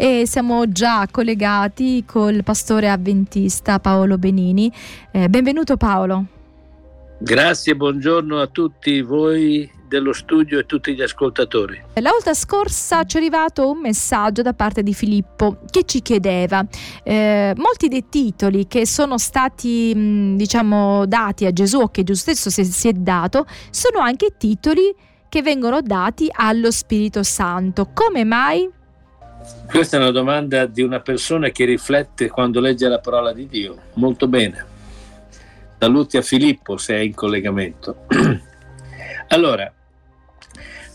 e siamo già collegati col pastore avventista Paolo Benini. Eh, benvenuto Paolo. Grazie, buongiorno a tutti voi dello studio e tutti gli ascoltatori. La volta scorsa ci è arrivato un messaggio da parte di Filippo che ci chiedeva eh, molti dei titoli che sono stati mh, diciamo dati a Gesù che Gesù stesso si, si è dato sono anche titoli che vengono dati allo Spirito Santo. Come mai? Questa è una domanda di una persona che riflette quando legge la parola di Dio. Molto bene. Saluti a Filippo se è in collegamento. allora,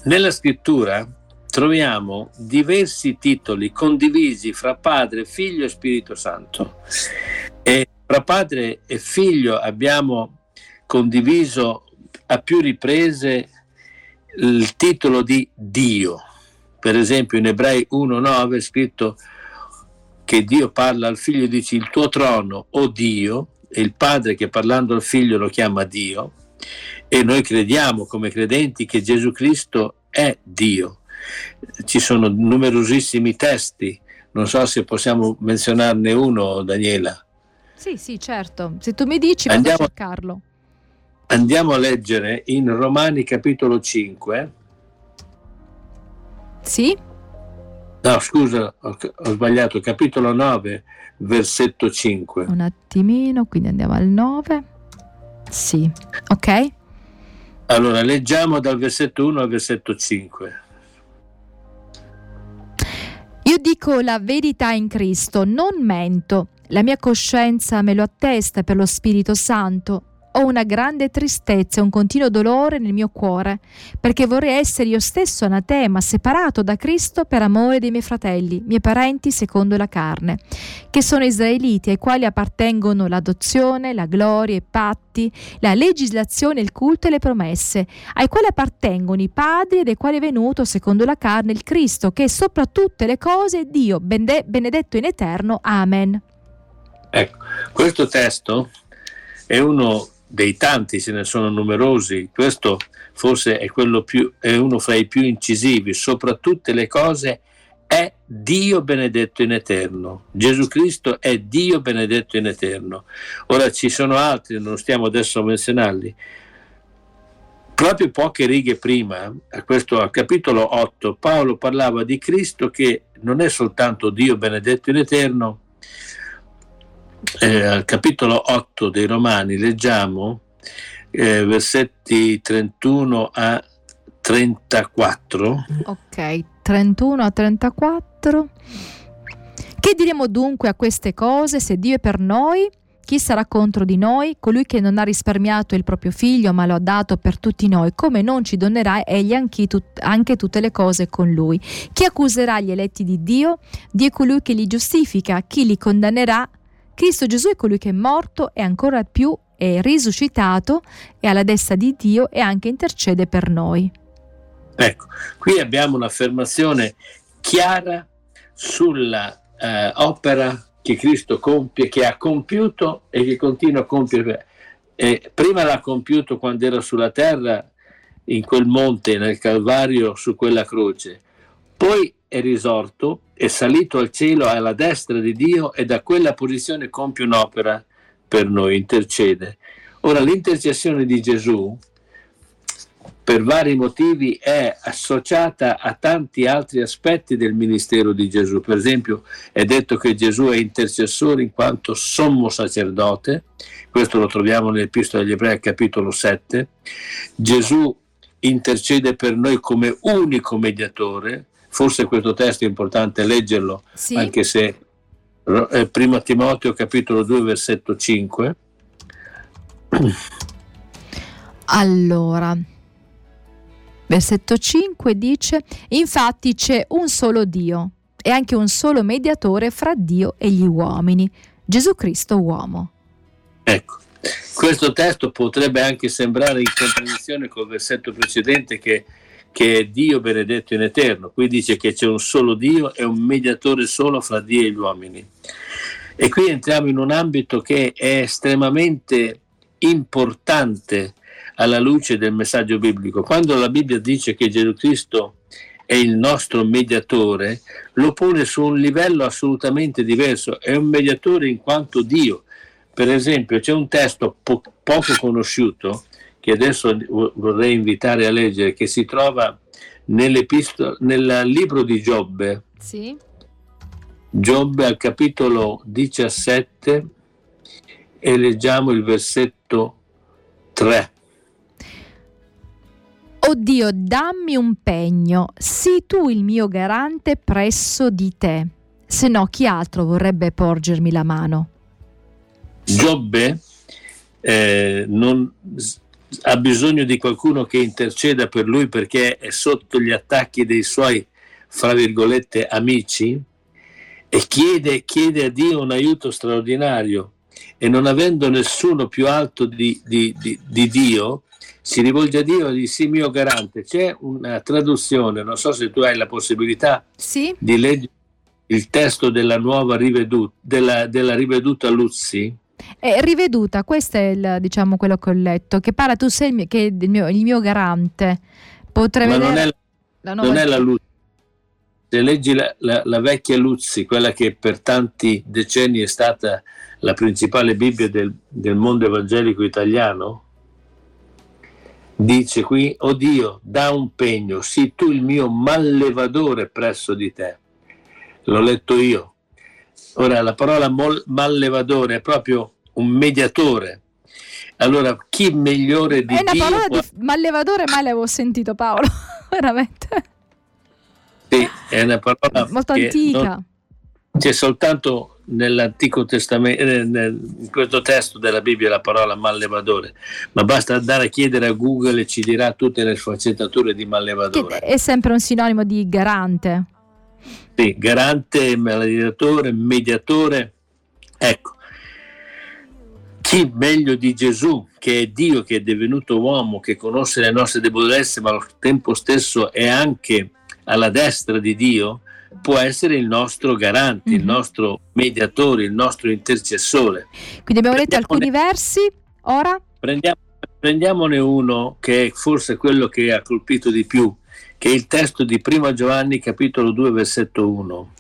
nella scrittura troviamo diversi titoli condivisi fra Padre, Figlio e Spirito Santo. E fra Padre e Figlio abbiamo condiviso a più riprese il titolo di Dio. Per esempio in Ebrei 1.9 è scritto che Dio parla al figlio e dice il tuo trono, o Dio, e il padre che parlando al figlio lo chiama Dio, e noi crediamo come credenti che Gesù Cristo è Dio. Ci sono numerosissimi testi, non so se possiamo menzionarne uno, Daniela. Sì, sì, certo. Se tu mi dici, vado Andiamo... a cercarlo. Andiamo a leggere in Romani capitolo 5. Sì? No, scusa, ho, ho, sbagliato, capitolo 9, versetto 5. Un attimino, quindi andiamo al 9. Sì, ok. Allora, leggiamo dal versetto 1 al versetto 5. Io dico la verità in Cristo, non mento. La mia coscienza me lo attesta per lo Spirito Santo ho una grande tristezza e un continuo dolore nel mio cuore, perché vorrei essere io stesso anatema, separato da Cristo per amore dei miei fratelli, miei parenti secondo la carne, che sono israeliti ai quali appartengono l'adozione, la gloria, i patti, la legislazione, il culto e le promesse, ai quali appartengono i padri ed ai quali è venuto secondo la carne il Cristo, che è sopra tutte le cose Dio, benedetto in eterno. Amen. Ecco, questo testo è uno dei tanti, ce ne sono numerosi, questo forse è, più, è uno fra i più incisivi, sopra tutte le cose è Dio benedetto in eterno. Gesù Cristo è Dio benedetto in eterno. Ora ci sono altri, non stiamo adesso a menzionarli. Proprio poche righe prima, a questo a capitolo 8, Paolo parlava di Cristo che non è soltanto Dio benedetto in eterno, eh, al capitolo 8 dei Romani leggiamo eh, versetti 31 a 34. Ok, 31 a 34. Che diremo dunque a queste cose se Dio è per noi? Chi sarà contro di noi? Colui che non ha risparmiato il proprio figlio, ma lo ha dato per tutti noi, come non ci donerà egli anche, tut- anche tutte le cose con lui? Chi accuserà gli eletti di Dio? Dio è colui che li giustifica. Chi li condannerà? Cristo Gesù è colui che è morto e ancora più è risuscitato e alla destra di Dio e anche intercede per noi. Ecco, qui abbiamo un'affermazione chiara sulla eh, opera che Cristo compie, che ha compiuto e che continua a compiere. Eh, prima l'ha compiuto quando era sulla terra, in quel monte, nel Calvario, su quella croce. Poi è risorto, è salito al cielo alla destra di Dio e da quella posizione compie un'opera per noi, intercede. Ora l'intercessione di Gesù per vari motivi è associata a tanti altri aspetti del ministero di Gesù. Per esempio è detto che Gesù è intercessore in quanto sommo sacerdote, questo lo troviamo nell'Epistola degli Ebrei capitolo 7. Gesù intercede per noi come unico mediatore, forse questo testo è importante leggerlo, sì. anche se è primo Timoteo capitolo 2 versetto 5. Allora, versetto 5 dice, infatti c'è un solo Dio e anche un solo mediatore fra Dio e gli uomini, Gesù Cristo uomo. Ecco, questo testo potrebbe anche sembrare in contraddizione col versetto precedente che che è Dio benedetto in eterno. Qui dice che c'è un solo Dio e un mediatore solo fra Dio e gli uomini. E qui entriamo in un ambito che è estremamente importante alla luce del messaggio biblico. Quando la Bibbia dice che Gesù Cristo è il nostro mediatore, lo pone su un livello assolutamente diverso. È un mediatore in quanto Dio. Per esempio, c'è un testo po- poco conosciuto che adesso vorrei invitare a leggere, che si trova nel libro di Giobbe. Sì. Giobbe al capitolo 17 e leggiamo il versetto 3. O Dio, dammi un pegno, sii tu il mio garante presso di te, se no chi altro vorrebbe porgermi la mano? Giobbe eh, non, ha bisogno di qualcuno che interceda per lui perché è sotto gli attacchi dei suoi, fra virgolette, amici e chiede, chiede a Dio un aiuto straordinario e non avendo nessuno più alto di, di, di, di Dio, si rivolge a Dio e dice sì mio garante. C'è una traduzione, non so se tu hai la possibilità sì. di leggere il testo della nuova riveduta, della, della riveduta Luzzi. È riveduta, questo è il, diciamo quello che ho letto, che parla tu sei il mio, che il mio, il mio garante. Potrei Ma vedere non è la, non è la Luzzi. Se leggi la, la, la, vecchia Luzzi, quella che per tanti decenni è stata la principale Bibbia del, del mondo evangelico italiano, dice qui, o oh Dio, da un pegno, sii tu il mio mallevadore presso di te. L'ho letto io. Ora, la parola mol, mallevadore è proprio un mediatore. Allora, chi migliore di. È una Dio parola può... di mallevadore, mai l'avevo sentito Paolo, veramente. Sì, è una parola molto antica. C'è soltanto nell'Antico Testamento, eh, in questo testo della Bibbia la parola mallevadore, ma basta andare a chiedere a Google e ci dirà tutte le sfaccettature di mallevadore. Che è sempre un sinonimo di garante. Sì, garante, mediatore, mediatore. Ecco, chi meglio di Gesù, che è Dio, che è divenuto uomo, che conosce le nostre debolezze, ma al tempo stesso è anche alla destra di Dio, può essere il nostro garante, mm-hmm. il mhm. nostro mediatore, il nostro intercessore. Quindi abbiamo letto alcuni versi, ora? Prendiamo, prendiamone uno che è forse quello che ha colpito di più, che è il testo di 1 Giovanni capitolo 2 versetto 1.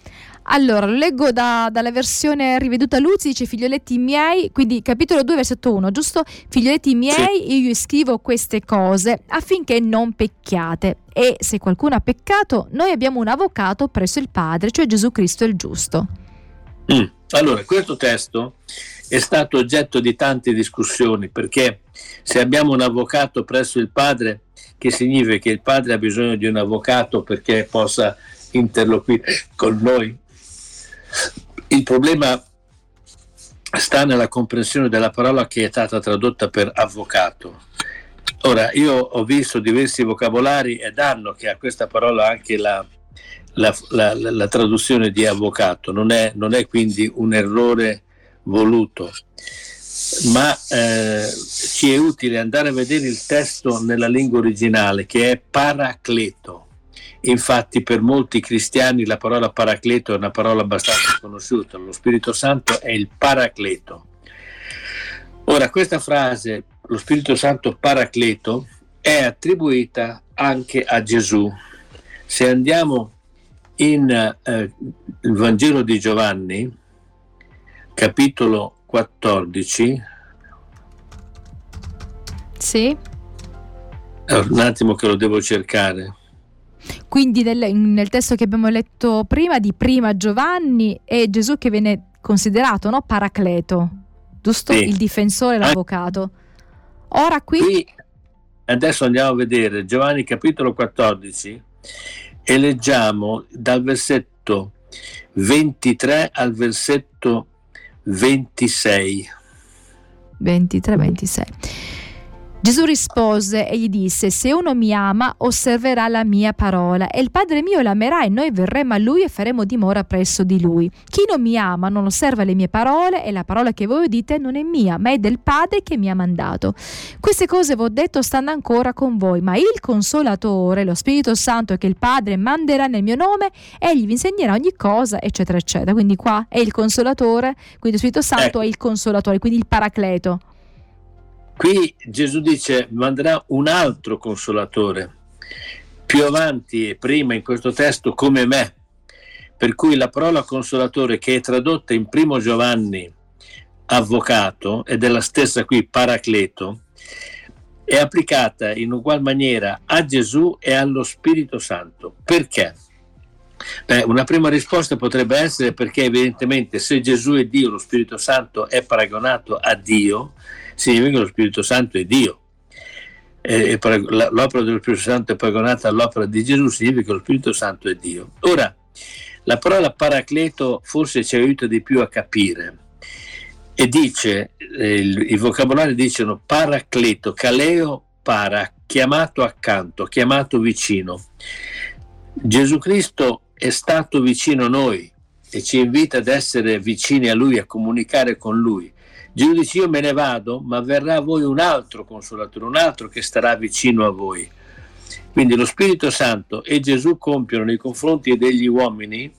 Allora, leggo da, dalla versione riveduta Luzzi, dice figlioletti miei, quindi capitolo 2 versetto 1, giusto? Figlioletti miei, sì. io scrivo queste cose affinché non pecchiate. E se qualcuno ha peccato, noi abbiamo un avvocato presso il Padre, cioè Gesù Cristo il giusto. Mm. Allora, questo testo è stato oggetto di tante discussioni perché se abbiamo un avvocato presso il Padre, che significa che il Padre ha bisogno di un avvocato perché possa interloquire con noi il problema sta nella comprensione della parola che è stata tradotta per avvocato. Ora, io ho visto diversi vocabolari e danno che a questa parola anche la, la, la, la traduzione di avvocato, non è, non è, quindi un errore voluto, ma eh, ci è utile andare a vedere il testo nella lingua originale che è paracleto Infatti per molti cristiani la parola paracleto è una parola abbastanza conosciuta, lo Spirito Santo è il paracleto. Ora questa frase, lo Spirito Santo paracleto, è attribuita anche a Gesù. Se andiamo in eh, il Vangelo di Giovanni, capitolo 14, sì. Un attimo che lo devo cercare. Quindi nel, nel, testo che abbiamo letto prima di prima Giovanni è Gesù che viene considerato no? paracleto, giusto? Sì. Il difensore, l'avvocato. Ora qui... qui... Adesso andiamo a vedere Giovanni capitolo 14 e leggiamo dal versetto 23 al versetto 26. 23-26. Gesù rispose e gli disse, se uno mi ama, osserverà la mia parola, e il Padre mio l'amerà, e noi verremo a lui e faremo dimora presso di lui. Chi non mi ama non osserva le mie parole, e la parola che voi udite non è mia, ma è del Padre che mi ha mandato. Queste cose vi ho detto stanno ancora con voi, ma il Consolatore, lo Spirito Santo che il Padre manderà nel mio nome, egli vi insegnerà ogni cosa, eccetera, eccetera. Quindi qua è il Consolatore, quindi lo Spirito Santo è il Consolatore, quindi il Paracleto. Qui Gesù dice manderà un altro consolatore, più avanti e prima in questo testo come me, per cui la parola consolatore che è tradotta in primo Giovanni avvocato ed è la stessa qui paracleto, è applicata in ugual maniera a Gesù e allo Spirito Santo. Perché? Beh, una prima risposta potrebbe essere perché evidentemente se Gesù è Dio, lo Spirito Santo è paragonato a Dio, significa lo Spirito Santo è Dio. E l'opera dello Spirito Santo è paragonata all'opera di Gesù, significa che lo Spirito Santo è Dio. Ora, la parola paracleto forse ci aiuta di più a capire e dice, eh, il, i vocabolari dicono paracleto, caleo, para, chiamato accanto, chiamato vicino. Gesù Cristo è stato vicino a noi e ci invita ad essere vicini a Lui, a comunicare con Lui. Gesù dice io me ne vado, ma verrà a voi un altro consolatore, un altro che starà vicino a voi. Quindi lo Spirito Santo e Gesù compiono nei confronti degli uomini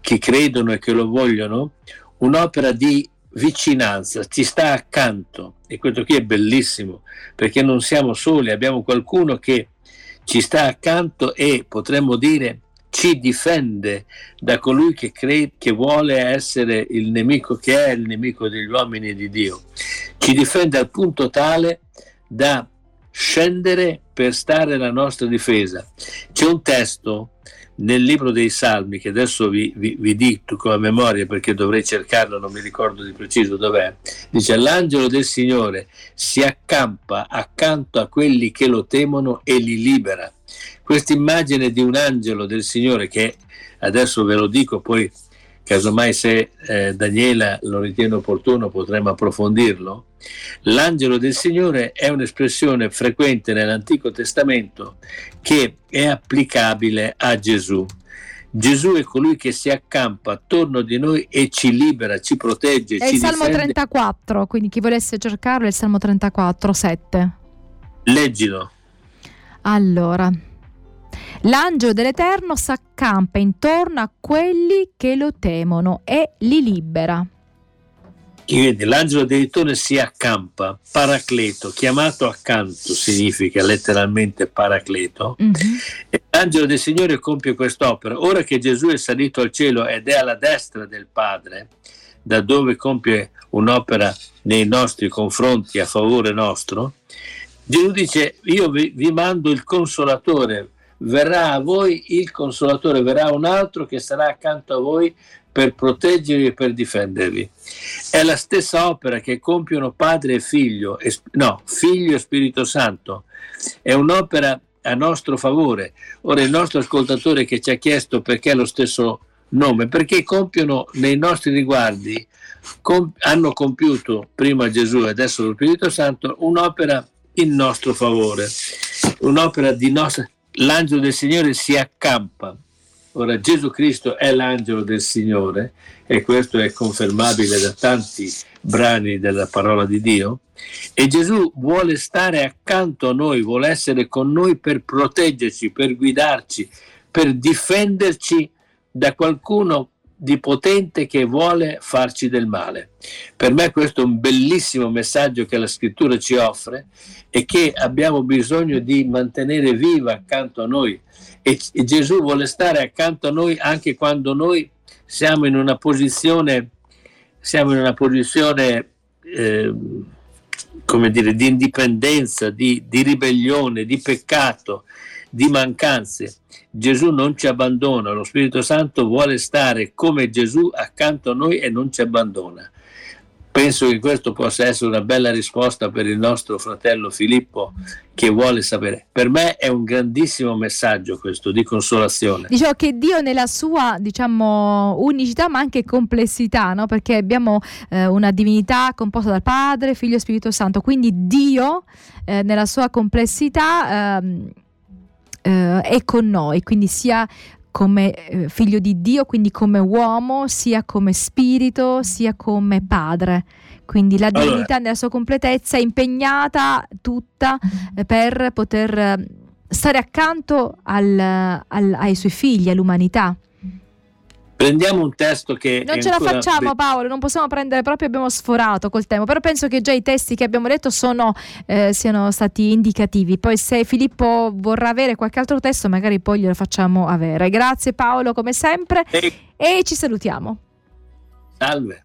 che credono e che lo vogliono un'opera di vicinanza, ci sta accanto e questo qui è bellissimo perché non siamo soli, abbiamo qualcuno che ci sta accanto e potremmo dire ci difende da colui che, crede, che vuole essere il nemico che è il nemico degli uomini di Dio. Ci difende al punto tale da scendere per stare alla nostra difesa. C'è un testo nel libro dei Salmi, che adesso vi, vi, vi dico a memoria perché dovrei cercarlo, non mi ricordo di preciso dov'è, dice l'angelo del Signore si accampa accanto a quelli che lo temono e li libera. Questa immagine di un angelo del Signore che adesso ve lo dico, poi casomai se eh, Daniela lo ritiene opportuno potremo approfondirlo. L'angelo del Signore è un'espressione frequente nell'Antico Testamento che è applicabile a Gesù. Gesù è colui che si accampa attorno di noi e ci libera, ci protegge. È ci il Salmo difende. 34, quindi chi volesse cercarlo è il Salmo 34, 7. Leggilo. Allora, l'angelo dell'Eterno s'accampa intorno a quelli che lo temono e li libera. Quindi l'angelo dell'editore si accampa, paracleto, chiamato accanto significa letteralmente paracleto, Mhm. e l'angelo del Signore compie quest'opera. Ora che Gesù è salito al cielo ed è alla destra del Padre, da dove compie un'opera nei nostri confronti a favore nostro, Gesù dice io vi, vi mando il consolatore, verrà a voi il consolatore, verrà un altro che sarà accanto a voi per proteggervi e per difendervi. È la stessa opera che compiono padre e figlio, no, figlio e Spirito Santo. È un'opera a nostro favore. Ora il nostro ascoltatore che ci ha chiesto perché lo stesso nome, perché compiono nei nostri riguardi, com- hanno compiuto prima Gesù e adesso lo Spirito Santo un'opera in nostro favore, un'opera di nostra... L'angelo del Signore si accampa. Ora Gesù Cristo è l'angelo del Signore e questo è confermabile da tanti brani della parola di Dio. E Gesù vuole stare accanto a noi, vuole essere con noi per proteggerci, per guidarci, per difenderci da qualcuno di potente che vuole farci del male. Per me questo è un bellissimo messaggio che la scrittura ci offre e che abbiamo bisogno di mantenere viva accanto a noi. E, e Gesù vuole stare accanto a noi anche quando noi siamo in una posizione, siamo in una posizione eh, come dire, di indipendenza, di, di ribellione, di peccato, di mancanze. Gesù non ci abbandona, lo Spirito Santo vuole stare come Gesù accanto a noi e non ci abbandona. Penso che questo possa essere una bella risposta per il nostro fratello Filippo che vuole sapere. Per me è un grandissimo messaggio questo di consolazione. Dicevo che Dio nella sua diciamo unicità ma anche complessità, no? perché abbiamo eh, una divinità composta dal Padre, Figlio e Spirito Santo, quindi Dio eh, nella sua complessità ehm, eh, è con noi, quindi sia come eh, figlio di Dio, quindi come uomo, sia come spirito, sia come padre. Quindi la Allora. divinità nella sua completezza è impegnata tutta eh, per poter eh, stare accanto al- al- ai suoi figli, all'umanità. Prendiamo un testo che... Non ce la facciamo Paolo, non possiamo prendere proprio, abbiamo sforato col tema, però penso che già i testi che abbiamo letto sono, eh, siano stati indicativi. Poi se Filippo vorrà avere qualche altro testo magari poi glielo facciamo avere. Grazie Paolo come sempre e, e ci salutiamo. Salve.